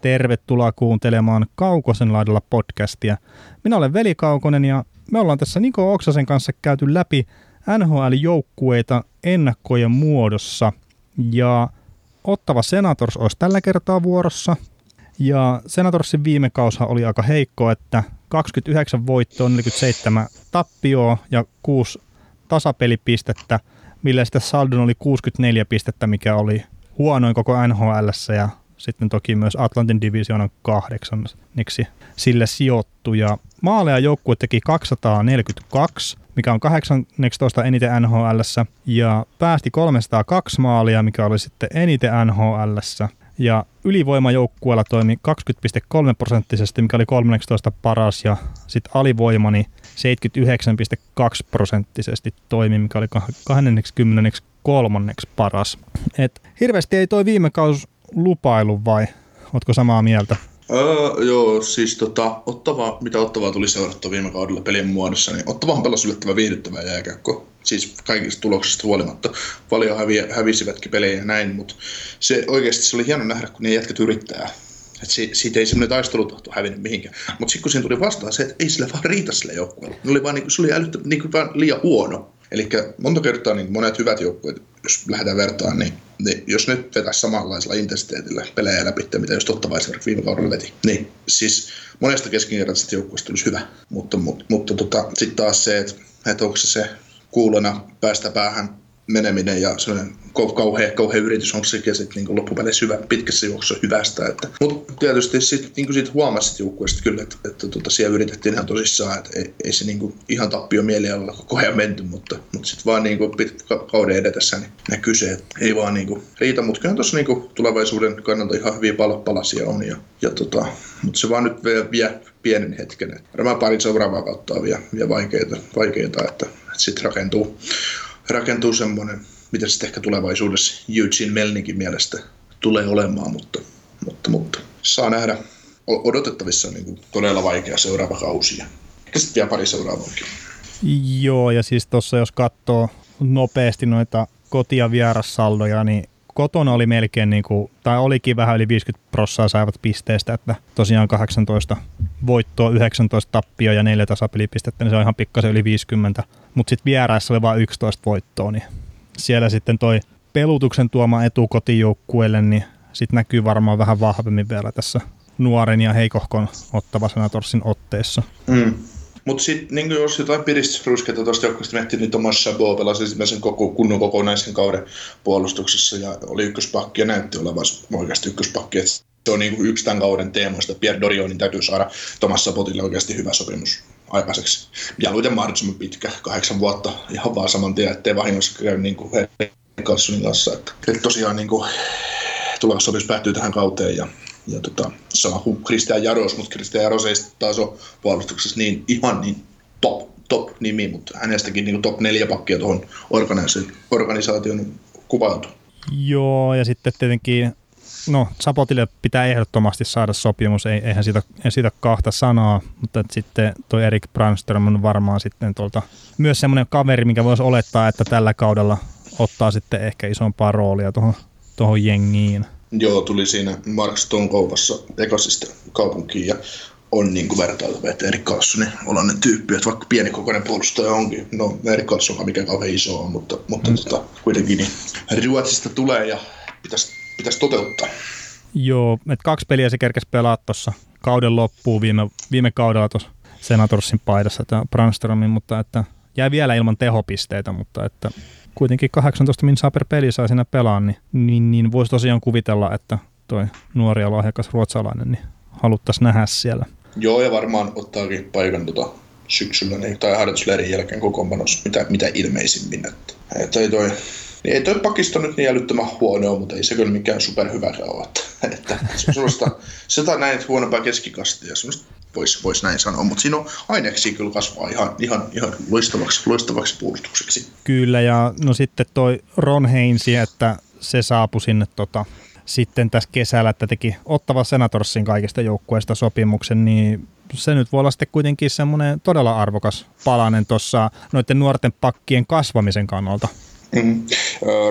Tervetuloa kuuntelemaan Kaukosen laidalla podcastia. Minä olen Veli Kaukonen ja me ollaan tässä Niko Oksasen kanssa käyty läpi NHL-joukkueita ennakkojen muodossa. Ja Ottava Senators olisi tällä kertaa vuorossa. Ja Senatorsin viime kausa oli aika heikko, että 29 voittoa, 47 tappioa ja 6 tasapelipistettä, millä sitten saldon oli 64 pistettä, mikä oli huonoin koko NHL ja sitten toki myös Atlantin divisioonan kahdeksanniksi sille sijoittu. Ja maaleja joukkue teki 242, mikä on 18 eniten NHL, ja päästi 302 maalia, mikä oli sitten eniten NHL. Ja ylivoimajoukkueella toimi 20,3 prosenttisesti, mikä oli 13 paras, ja sitten alivoimani 79,2 prosenttisesti toimi, mikä oli 23 paras. Et hirveästi ei toi viime kausi lupailu vai ootko samaa mieltä? Öö, joo, siis tota, Ottava, mitä Ottavaa tuli seurattua viime kaudella pelin muodossa, niin Ottavahan pelasi yllättävän viihdyttävää jääkäkkoa. Siis kaikista tuloksista huolimatta. Paljon hävi, hävisivätkin pelejä ja näin, mutta se oikeasti se oli hieno nähdä, kun ne jätkät yrittää. Et si, siitä ei semmoinen taistelutahto hävinnyt mihinkään. Mutta sitten kun siinä tuli vastaan se, että ei sille vaan riitä sille joukkueelle. Ne oli vaan, niinku, se oli älyttä, niinku, vaan liian huono. Eli monta kertaa niin monet hyvät joukkueet, jos lähdetään vertaan, niin, niin jos nyt vetäisi samanlaisella intensiteetillä pelejä läpi, mitä jos totta esimerkiksi viime kaudella veti, niin siis monesta keskinkertaisesta joukkueesta tulisi hyvä. Mutta, mutta, mutta tota, sitten taas se, että, että onko se se kuulona päästä päähän meneminen ja sellainen kauhea, kauhea yritys on sekin sitten niin loppupeleissä hyvä, pitkässä juoksussa hyvästä. Että, mutta tietysti sit, niin siitä huomasit joukkueesta kyllä, että, että tuota, siellä yritettiin ihan tosissaan, että ei, ei se niin kuin ihan tappio mielialalla koko ajan menty, mutta, mutta sitten vaan niin kuin kauden edetessä niin näkyy se, että ei vaan niin kuin riitä, mutta kyllä tuossa niin tulevaisuuden kannalta ihan hyviä pal- palasia on. Ja, ja tota, mutta se vaan nyt vie, vie pienen hetken. Varmaan pari seuraavaa kautta on vielä, vielä vaikeita, vaikeita että, että sitten rakentuu rakentuu semmoinen, mitä sitten ehkä tulevaisuudessa Eugene Melnikin mielestä tulee olemaan, mutta, mutta, mutta saa nähdä odotettavissa niin kuin todella vaikea seuraava kausi ja ehkä sitten vielä pari seuraavaakin. Joo, ja siis tuossa jos katsoo nopeasti noita koti- ja vierassaldoja, niin kotona oli melkein, niin kuin, tai olikin vähän yli 50 prossaa saivat pisteestä, että tosiaan 18 voittoa, 19 tappioa ja 4 tasapelipistettä, niin se on ihan pikkasen yli 50. Mutta sitten vieraissa oli vain 11 voittoa, niin siellä sitten toi pelutuksen tuoma etu kotijoukkueelle, niin sitten näkyy varmaan vähän vahvemmin vielä tässä nuoren ja heikohkon ottava Senatorsin otteessa. Mm. Mutta sitten niin jos jotain piristysrusketta tuosta joukkueesta miettii, niin Thomas Chabot pelasi ensimmäisen koko, kunnon kokonaisen kauden puolustuksessa ja oli ykköspakki ja näytti olevan oikeasti ykköspakki. Et se on niin kuin yksi tämän kauden teemoista. Pierre Dorionin täytyy saada Thomas Sabotille oikeasti hyvä sopimus aikaiseksi. Mieluiten mahdollisimman pitkä, kahdeksan vuotta, ihan vaan saman tien, ettei vahingossa käy niin kuin Carlsonin kanssa. Että, että tosiaan niin kuin, tuleva sopimus päättyy tähän kauteen ja ja tota, sama kuin Christian Jaros, mutta Christian Jaros ei taas ole puolustuksessa niin ihan niin top, top nimi, mutta hänestäkin niin top neljä pakkia tuohon organisaation kuvautuu. Joo, ja sitten tietenkin no Sapotille pitää ehdottomasti saada sopimus, ei, eihän siitä, ei siitä kahta sanaa, mutta sitten tuo Erik Brandström on varmaan sitten tuolta myös semmoinen kaveri, mikä voisi olettaa, että tällä kaudella ottaa sitten ehkä isompaa roolia tuohon, tuohon jengiin. Joo, tuli siinä Mark Stone kaupassa ekasista kaupunkiin ja on niin kuin vertailtava, että Erik Karlssonin olainen tyyppi, että vaikka pieni kokoinen puolustaja onkin, no Erik Karlsson mikä kauhean iso on, mutta, mutta mm. tota, kuitenkin niin Ruotsista tulee ja pitäisi, pitäisi toteuttaa. Joo, että kaksi peliä se kerkesi pelaa tuossa kauden loppuun viime, viime kaudella tuossa Senatorsin paidassa tämä Brandströmin, mutta että jäi vielä ilman tehopisteitä, mutta että kuitenkin 18 minsaa per peli saa siinä pelaa, niin, niin, niin voisi tosiaan kuvitella, että toi nuori ja lahjakas ruotsalainen niin haluttaisiin nähdä siellä. Joo, ja varmaan ottaakin paikan tota syksyllä niin, tai harjoitusleirin jälkeen kokoonpanossa mitä, mitä ilmeisimmin. Että, että toi niin ei toi pakisto nyt niin älyttömän huonoa, mutta ei se kyllä mikään superhyvä ole. Että, että sellaista, sitä näin huonompaa keskikastia, semmoista voisi vois näin sanoa, mutta siinä on aineksi kyllä kasvaa ihan, ihan, ihan loistavaksi, loistavaksi puolustukseksi. Kyllä, ja no sitten toi Ron Heinsi, että se saapui sinne tota, sitten tässä kesällä, että teki ottava Senatorsin kaikista joukkueista sopimuksen, niin se nyt voi olla sitten kuitenkin semmoinen todella arvokas palanen tuossa noiden nuorten pakkien kasvamisen kannalta. Mm.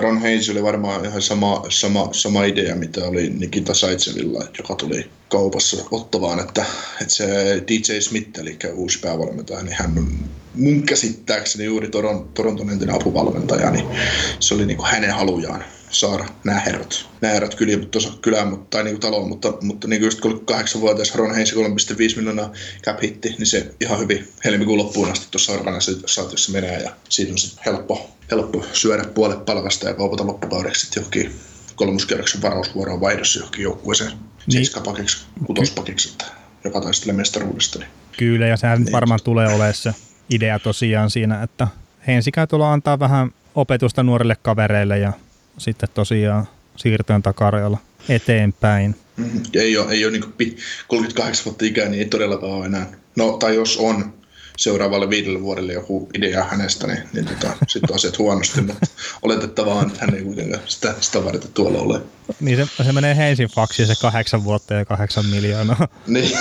Ron Hayes oli varmaan ihan sama, sama, sama idea, mitä oli Nikita Saitsevilla, joka tuli kaupassa ottavaan, että, että se DJ Smith, eli uusi päävalmentaja, niin hän on mun käsittääkseni juuri Toron, Toronton entinen apuvalmentaja, niin se oli niin kuin hänen halujaan saada nämä herrat, nämä herrat kylään, kylään mutta, tai niin taloon, mutta, mutta niin just 38-vuotias Ron Hayes 3,5 miljoonaa cap hitti, niin se ihan hyvin helmikuun loppuun asti tuossa organisaatiossa menee ja siitä on sitten helppo, helppo syödä puolet palkasta ja kaupata loppukaudeksi sitten johonkin kolmoskierroksen varausvuoroon vaihdossa johonkin joukkueeseen niin. seiskapakiksi, kutospakiksi, että joka taistelee mestaruudesta. Niin. Kyllä, ja sehän niin. varmaan tulee olemaan se idea tosiaan siinä, että Hensikä tulla antaa vähän opetusta nuorille kavereille ja sitten tosiaan siirtyön takarajalla eteenpäin. Mm, ei ole, ei ole niin 38 vuotta ikää, niin ei todellakaan ole enää. No, tai jos on seuraavalle viidelle vuodelle joku idea hänestä, niin, niin tota, sitten asiat huonosti, mutta oletettavaa on, että hän ei kuitenkaan sitä, sitä varten tuolla ole. Niin se, se menee Heisin faksiin se kahdeksan vuotta ja kahdeksan miljoonaa. niin,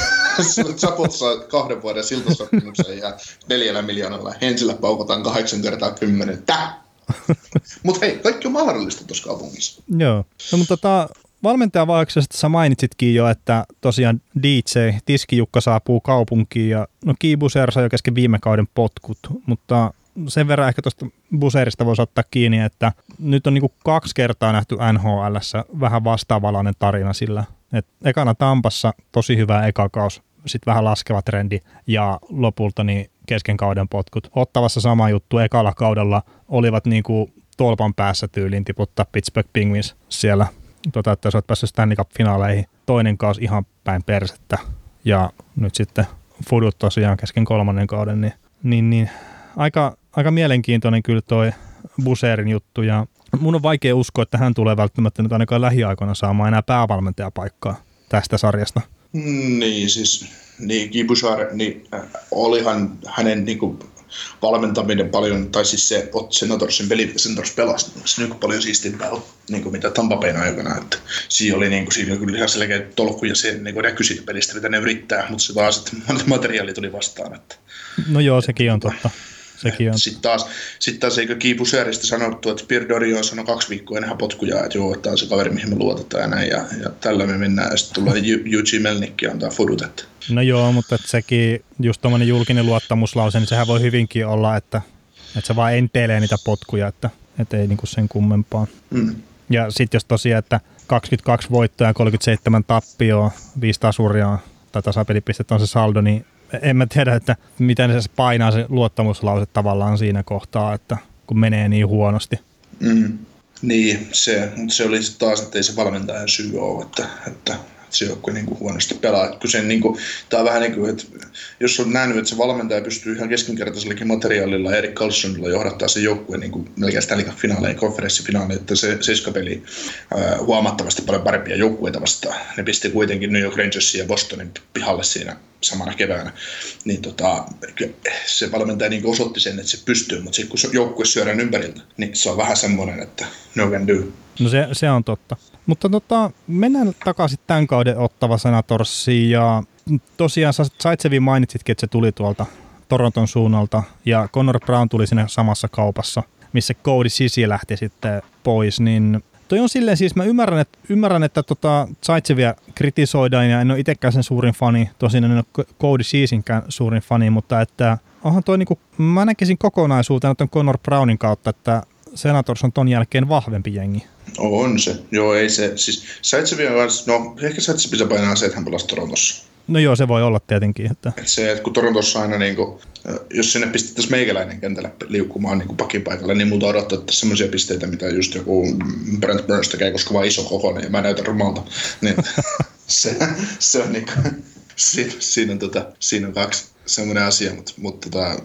Sapot saa kahden vuoden siltasopimuksen ja neljällä miljoonalla. Hensillä paukataan kahdeksan kertaa kymmenen. Tää! mutta hei, kaikki on mahdollista tuossa kaupungissa. Joo, no, mutta tota, valmentajavaiheessa sä mainitsitkin jo, että tosiaan DJ, Tiskijukka saapuu kaupunkiin ja no Kiibuser sai jo kesken viime kauden potkut, mutta sen verran ehkä tuosta Buserista voisi ottaa kiinni, että nyt on niinku kaksi kertaa nähty nhl vähän vastaavalainen tarina sillä, että ekana Tampassa tosi hyvä ekakaus, sitten vähän laskeva trendi ja lopulta niin kesken kauden potkut. Ottavassa sama juttu ekalla kaudella olivat niin kuin tolpan päässä tyyliin tiputtaa Pittsburgh Penguins siellä, tota, että sä oot päässyt Stanley Cup-finaaleihin. Toinen kausi ihan päin persettä ja nyt sitten Fudut tosiaan kesken kolmannen kauden, niin, niin, niin aika, aika mielenkiintoinen kyllä toi Buserin juttu ja mun on vaikea uskoa, että hän tulee välttämättä nyt ainakaan lähiaikoina saamaan enää päävalmentajapaikkaa tästä sarjasta. Niin, siis niin Gibushar, niin äh, olihan hänen niin kuin, valmentaminen paljon, tai siis se Senatorsin peli, Senators pelasi, niin niin paljon siistimpää niin kuin mitä Tampa Bayn aikana. Että siinä oli, niin kuin, siinä oli kyllä ihan selkeä tolkku ja se niin näkyi siitä pelistä, mitä ne yrittää, mutta se taas, että materiaali tuli vastaan. Että, no joo, sekin on totta. Sekin on. Sitten taas, sit taas eikö Kiipu Seeristä sanottu, että Pierre Dori on sanonut kaksi viikkoa ennen potkuja, että joo, tämä on se kaveri, mihin me luotetaan ja näin, ja, ja tällä me mennään, ja sitten tulee Eugene Melnikki antaa fudut. Että. No joo, mutta että sekin, just tuommoinen julkinen luottamuslause, niin sehän voi hyvinkin olla, että, että se vaan enteilee niitä potkuja, että, että ei niinku sen kummempaa. Mm. Ja sitten jos tosiaan, että 22 voittoa ja 37 tappioa, 5 tasuria tai tasapelipistettä on se saldo, niin en mä tiedä, että miten se painaa se luottamuslause tavallaan siinä kohtaa, että kun menee niin huonosti. Mm. Niin, se, se oli taas, että ei se valmentajan syy ole, että, että se joukkue niin kuin huonosti pelaa. Kyllä se, niin kuin, tämä on vähän niin kuin, että jos on nähnyt, että se valmentaja pystyy ihan keskinkertaisellakin materiaalilla Erik Carlsonilla johdattaa se joukkue niin kuin melkein Stanley Cup-finaaleihin, konferenssifinaaleihin, että se seiskapeli äh, huomattavasti paljon parempia joukkueita vastaan. Ne pisti kuitenkin New York Rangersin ja Bostonin pihalle siinä samana keväänä. Niin tota, se valmentaja niin osoitti sen, että se pystyy, mutta sitten kun joukkue syödään ympäriltä, niin se on vähän semmoinen, että no can do. No se, se on totta. Mutta tota, mennään takaisin tämän kauden ottava Senatorsiin ja tosiaan Saitsevi mainitsitkin, että se tuli tuolta Toronton suunnalta ja Connor Brown tuli sinne samassa kaupassa, missä Cody Sisi lähti sitten pois, niin Toi on silleen siis, mä ymmärrän, että, ymmärrän, että tota Zaitsevia kritisoidaan ja en ole itsekään sen suurin fani, tosin en ole Cody Seasinkään suurin fani, mutta että onhan toi niinku, mä näkisin kokonaisuutena ton Connor Brownin kautta, että Senators on ton jälkeen vahvempi jengi. On se. Joo, ei se. Siis Saitsevia kanssa, no ehkä Saitsevia painaa se, että hän pelasi Torontossa. No joo, se voi olla tietenkin. Että... Et se, että kun Torontossa aina, niin kuin, jos sinne pistettäisiin meikäläinen kentälle liukkumaan niin pakin paikalle, niin multa odottaa semmoisia pisteitä, mitä just joku Brent Burns tekee, koska vaan iso kokoinen ja mä näytän rumalta. Niin, se, se on niin kuin, siinä, siinä, on, tota, siinä on kaksi semmoinen asia, mutta, mutta tota,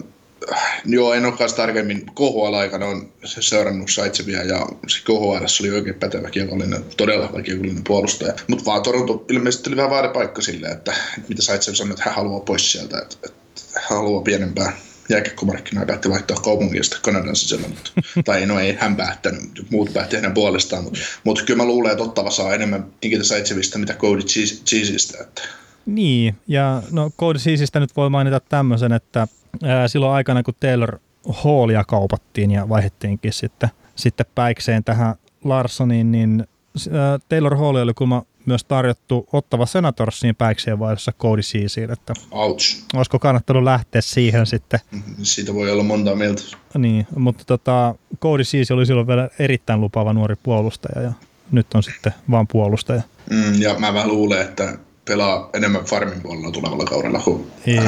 joo, en olekaan tarkemmin KHL-aikana on seurannut Saitsevia ja se KHL oli oikein pätevä kiekollinen, todella kiekollinen puolustaja. Mutta vaan Toronto ilmeisesti oli vähän vaaripaikka sille, että, että mitä Saitsev sanoi, että hän haluaa pois sieltä, että, että hän haluaa pienempää jääkiekkomarkkinaa ja päätti vaihtaa kaupungista Kanadan sisällä, mutta, tai no ei hän päättänyt, muut päätti hänen puolestaan, mutta, mutta kyllä mä luulen, että Ottava saa enemmän Inkitä Saitsevista, mitä Cody Cheeseistä. Että. Niin, ja no Cody Cheeseistä nyt voi mainita tämmöisen, että ää, silloin aikana kun Taylor Hallia kaupattiin ja vaihdettiinkin sitten sitten päikseen tähän Larsoniin, niin äh, Taylor Hall oli kuulemma myös tarjottu ottava Senatorsiin päikseen vaiheessa Cody Ceesiin, että Ouch. olisiko kannattanut lähteä siihen sitten. Siitä voi olla monta mieltä. Niin, mutta tota, Cody Ceesi oli silloin vielä erittäin lupaava nuori puolustaja ja nyt on sitten vaan puolustaja. Mm, ja mä vähän luulen, että pelaa enemmän farmin puolella tulevalla kaudella kuin Ei.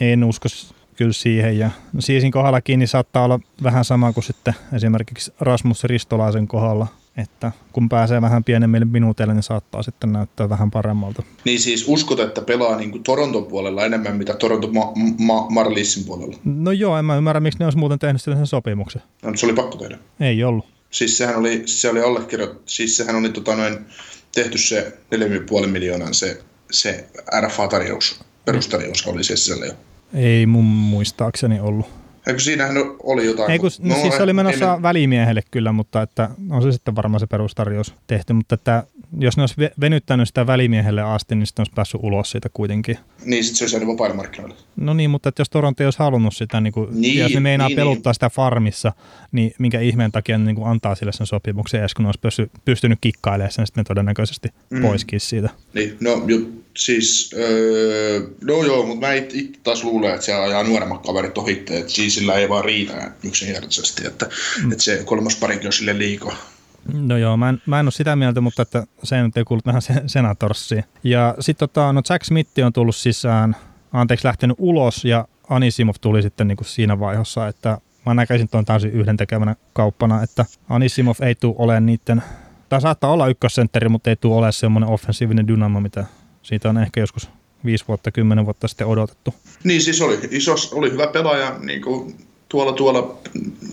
En usko kyllä siihen. Ja Siisin kohdallakin niin saattaa olla vähän sama kuin sitten esimerkiksi Rasmus Ristolaisen kohdalla, että kun pääsee vähän pienemmille minuuteille, niin saattaa sitten näyttää vähän paremmalta. Niin siis uskot, että pelaa niin kuin Toronton puolella enemmän, mitä Toronto ma- ma- Marliessin puolella? No joo, en mä ymmärrä, miksi ne olisi muuten tehnyt sen sopimuksen. No, se oli pakko tehdä. Ei ollut. Siis sehän oli, se oli allekirjoit, siis sehän oli tota noin, tehty se 4,5 miljoonan se, se RFA-tarjous, perustarjous oli se sisällä jo. Ei mun muistaakseni ollut. Eikö siinähän oli jotain? Ei, kun, no, siis se oli menossa välimiehelle kyllä, mutta että on se sitten varmaan se perustarjous tehty, mutta että jos ne olisi ve- venyttänyt sitä välimiehelle asti, niin sitten olisi päässyt ulos siitä kuitenkin. Niin, sit se olisi jäänyt vapaille markkinoille. No niin, mutta että jos Toronto ei olisi halunnut sitä, niin kuin, Niin, ja jos ne meinaa niin, peluttaa sitä farmissa, niin minkä ihmeen takia ne niin kuin antaa sille sen sopimuksen, edes kun ne olisi pysty, pystynyt kikkailemaan sen sitten todennäköisesti mm. poiskin siitä. Niin, no jo, siis, öö, no joo, mutta mä itse it taas luulen, että se ajaa nuoremmat kaverit ohitte, että Cheesillä ei vaan riitä yksinkertaisesti, että, mm. että se kolmas parikin on sille liikaa. No joo, mä en, mä en ole sitä mieltä, mutta että se nyt ei kuulu tähän se- senatorssiin. Ja sitten tota, no Jack Smith on tullut sisään, anteeksi lähtenyt ulos ja Anisimov tuli sitten niin kuin siinä vaiheessa, että mä näkisin tuon täysin yhdentekevänä kauppana, että Anisimov ei tule olemaan niiden, tai saattaa olla ykkössentteri, mutta ei tule olemaan semmoinen offensiivinen dynamo, mitä siitä on ehkä joskus viisi vuotta, kymmenen vuotta sitten odotettu. Niin siis oli, isos, oli hyvä pelaaja, niin kuin tuolla, tuolla,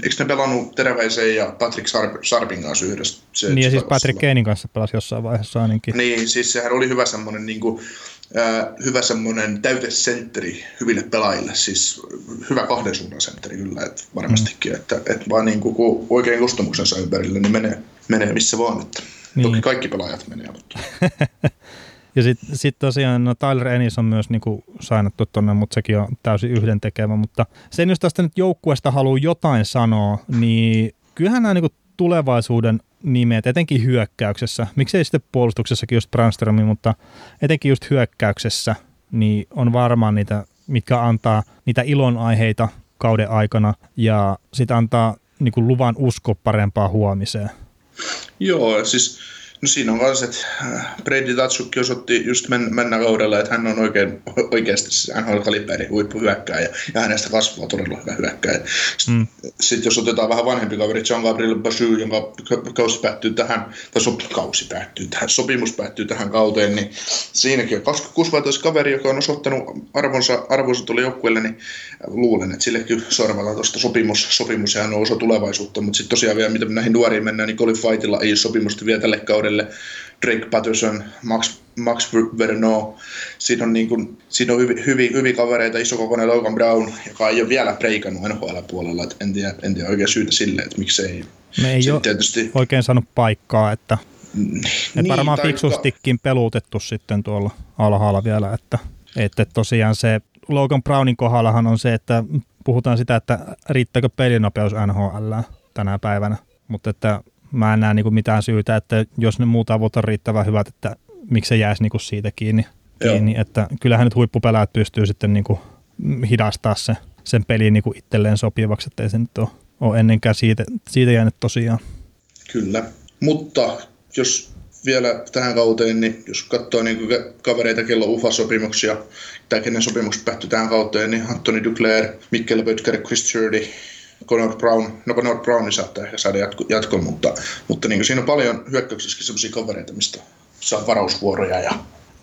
eikö ne pelannut Teräväisen ja Patrick Sarp, Sarpin kanssa yhdessä? Se, niin ja siis Patrick. Keinin kanssa pelasi jossain vaiheessa ainakin. Niin, siis sehän oli hyvä semmoinen niin kuin, äh, hyvä semmoinen täytesentteri hyville pelaajille, siis hyvä kahden suunnan sentteri kyllä, että varmastikin, mm. että, että vaan niin kuin, kun oikein kostumuksensa ympärille, niin menee, menee missä vaan, että Niin. toki kaikki pelaajat menee, mutta Ja sitten sit tosiaan no Tyler Ennis on myös niinku sainattu tonne, mutta sekin on täysin yhdentekevä. Mutta sen, jos tästä nyt joukkueesta haluaa jotain sanoa, niin kyllähän nämä niinku tulevaisuuden nimet, etenkin hyökkäyksessä, miksei sitten puolustuksessakin just Brandströmi, mutta etenkin just hyökkäyksessä, niin on varmaan niitä, mitkä antaa niitä ilonaiheita kauden aikana ja sitten antaa niinku luvan usko parempaa huomiseen. Joo, siis no siinä on myös, että äh, Brady Tatsukki osoitti just men, mennä kaudella, että hän on oikein, oikeasti siis NHL-kaliberi huippuhyökkääjä ja hänestä kasvaa todella hyvä hyökkääjä. Sitten Mm. sit jos otetaan vähän vanhempi kaveri, John Gabriel Bashu, jonka kausi päättyy tähän, tai sop, kausi päättyy tähän, sopimus päättyy tähän kauteen, niin siinäkin on 26-vuotias kaveri, joka on osoittanut arvonsa, arvonsa tuli joukkueelle, niin luulen, että sillekin sormella tuosta sopimus, sopimus ja on osa tulevaisuutta, mutta sitten tosiaan vielä, mitä näihin nuoriin mennään, niin Colin Fightilla ei ole sopimusta vielä tälle kaudelle. Drake Patterson, Max, Max Verno, siinä on, niin kuin, siinä on hyviä, hyviä, hyviä kavereita, isokokoinen Logan Brown, joka ei ole vielä preikannut NHL-puolella, että en tiedä, en tiedä oikein syytä sille, että miksei. Me ei Sitten ole tietysti, oikein saanut paikkaa, että niin, Et varmaan tai- fiksustikin peluutettu sitten tuolla alhaalla vielä, että, että tosiaan se Logan Brownin kohdallahan on se, että puhutaan sitä, että riittääkö pelinopeus NHL tänä päivänä, mutta että mä en näe niinku mitään syytä, että jos ne muut avut on riittävän hyvät, että miksi se jäisi niinku siitä kiinni, Joo. kiinni että kyllähän nyt huippupelaajat pystyy sitten niinku hidastaa se, sen pelin niinku itselleen sopivaksi, että ei se nyt ole, ole ennenkään siitä, siitä jäänyt tosiaan. Kyllä, mutta jos vielä tähän kauteen, niin jos katsoo niin kavereita, kello on UFA-sopimuksia, tai kenen sopimukset päättyy tähän kauteen, niin Anthony Duclair, Mikkel Böttger, Chris Churdy, Connor Brown, no Connor Browni saattaa ehkä saada jatko, jatkon, mutta, mutta niin siinä on paljon hyökkäyksessäkin sellaisia kavereita, mistä saa varausvuoroja ja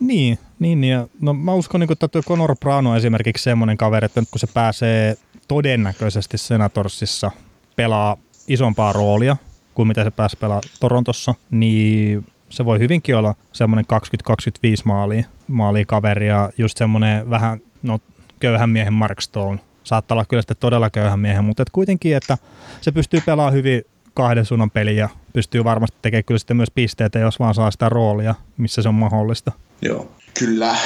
Niin, niin ja no mä uskon, niin että tuo Conor Brown on esimerkiksi semmoinen kaveri, että nyt kun se pääsee todennäköisesti Senatorsissa pelaa isompaa roolia kuin mitä se pääsi pelaa Torontossa, niin se voi hyvinkin olla semmoinen 20-25 maalia, maalia kaveri ja just semmoinen vähän no, köyhän miehen Mark Stone. Saattaa olla kyllä sitten todella köyhän miehen, mutta et kuitenkin, että se pystyy pelaamaan hyvin kahden suunnan peliä ja pystyy varmasti tekemään kyllä sitten myös pisteitä, jos vaan saa sitä roolia, missä se on mahdollista. joo. Kyllä.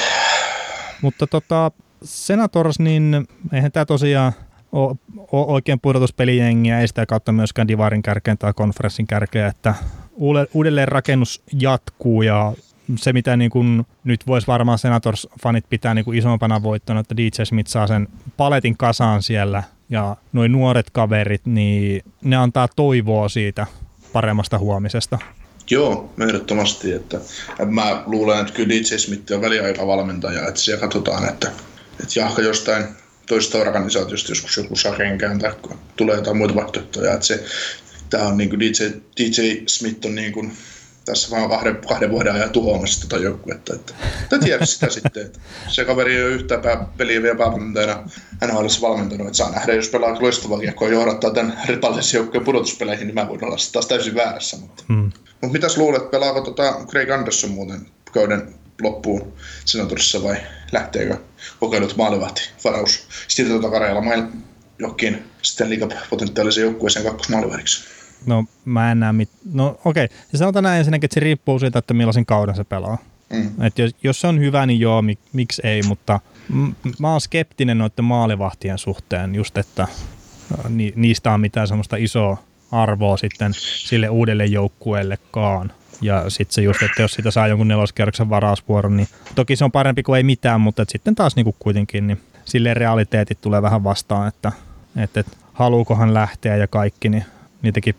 Mutta tota, Senators, niin eihän tämä tosiaan o, o, oikein pudotuspelijengiä, ei sitä kautta myöskään Divarin kärkeen tai konferenssin kärkeen, että uudelleen rakennus jatkuu ja se, mitä niin kuin nyt voisi varmaan Senators-fanit pitää niin kuin isompana voittona, että DJ Smith saa sen paletin kasaan siellä ja noin nuoret kaverit, niin ne antaa toivoa siitä paremmasta huomisesta. Joo, ehdottomasti. Että, että mä luulen, että kyllä DJ Smith on väliaikavalmentaja, että siellä katsotaan, että, että jahka jostain toista organisaatiosta joskus joku saa renkään tai tulee jotain muita vaihtoehtoja. Että se, tämä on niin kuin DJ, DJ Smith on niin kuin tässä vaan kahden, kahden vuoden ajan tuhoamassa tätä joukkuetta. Että, että tiedä sitä sitten. Että se kaveri ei ole yhtään pää, peliä vielä päävalmentajana NHL valmentanut. Että saa nähdä, jos pelaa loistavaa kiekkoa ja johdattaa tämän ripallisen joukkueen pudotuspeleihin, niin mä voin olla taas täysin väärässä. Mutta, hmm. mutta mitäs luulet, pelaako tota Craig Anderson muuten kauden loppuun Senatorissa vai lähteekö kokeilut maalivahti varaus sitten tuota Karjala johonkin sitten liikapotentiaalisen joukkueeseen kakkosmaalivahdiksi? No mä en näe mit... No okei, okay. ja sanotaan näin ensinnäkin, että se riippuu siitä, että millaisen kauden se pelaa. Mm. Et jos, jos se on hyvä, niin joo, mik, miksi ei, mutta m- mä oon skeptinen noiden maalivahtien suhteen, just että ni, niistä on mitään semmoista isoa arvoa sitten sille uudelle joukkueellekaan. Ja sitten se just, että jos sitä saa jonkun neloskerroksen varausvuoron, niin toki se on parempi kuin ei mitään, mutta sitten taas niinku kuitenkin niin sille realiteetit tulee vähän vastaan, että, että, että haluukohan lähteä ja kaikki, niin niitäkin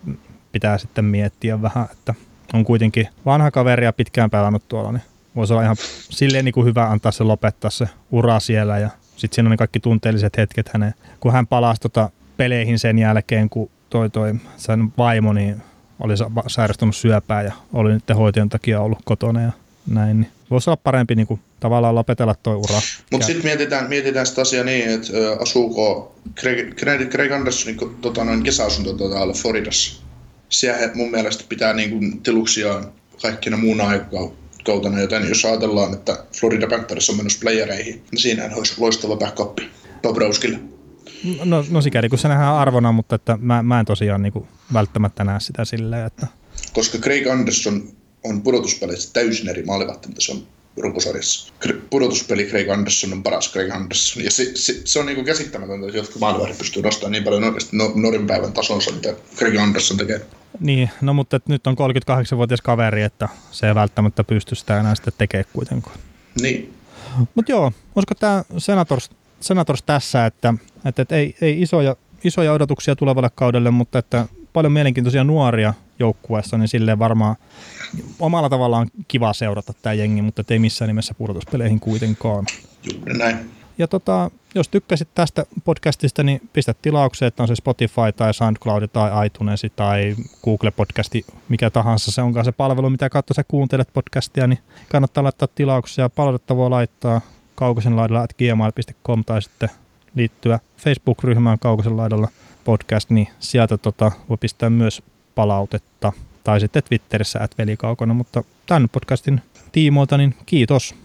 pitää sitten miettiä vähän, että on kuitenkin vanha kaveri ja pitkään pelannut tuolla, niin voisi olla ihan silleen niin kuin hyvä antaa se lopettaa se ura siellä ja sitten siinä on ne kaikki tunteelliset hetket hänen, kun hän palasi tota peleihin sen jälkeen, kun toi, toi sen vaimo niin oli sairastunut syöpää ja oli nyt hoitajan takia ollut kotona ja näin, niin voisi olla parempi niin kuin, tavallaan lopetella tuo ura. Mutta sitten mietitään, mietitään sitä asiaa niin, että asuuko Craig, Craig, Craig Andersonin niin, tota, noin kesäasunto tota, täällä Floridassa. Siellä mun mielestä pitää niin kuin, tiluksiaan kaikkina muuna aikautena, joten jos ajatellaan, että Florida Panthers on menossa playereihin, niin siinä olisi loistava backup Bobrovskille. No, no sikäli kun se nähdään arvona, mutta että mä, mä en tosiaan niin kuin, välttämättä näe sitä silleen, että... Koska Craig Anderson on pudotuspeleissä täysin eri maalivahti, mitä se on runkosarjassa. Pudotuspeli Craig Anderson on paras Craig Anderson. Ja se, se, se on niinku käsittämätöntä, että jotkut maalivahdit pystyy nostamaan niin paljon oikeasti no, Norin päivän tasonsa, mitä Craig Anderson tekee. Niin, no mutta nyt on 38-vuotias kaveri, että se ei välttämättä pysty sitä enää sitten tekemään kuitenkaan. Niin. Mutta joo, olisiko tämä Senators, Senators tässä, että, että, että ei, ei isoja, isoja odotuksia tulevalle kaudelle, mutta että paljon mielenkiintoisia nuoria joukkueessa, niin silleen varmaan omalla tavallaan kiva seurata tämä jengi, mutta ei missään nimessä pudotuspeleihin kuitenkaan. Juuri näin. Ja tota, jos tykkäsit tästä podcastista, niin pistä tilaukseen, että on se Spotify tai SoundCloud tai iTunes tai Google Podcasti, mikä tahansa se onkaan se palvelu, mitä kautta sä kuuntelet podcastia, niin kannattaa laittaa tilauksia. Palautetta voi laittaa kaukosen laidalla gmail.com tai sitten liittyä Facebook-ryhmään kaukosen laidalla podcast, niin sieltä tota, voi pistää myös palautetta tai sitten Twitterissä at velikaukona, mutta tämän podcastin tiimoilta niin kiitos.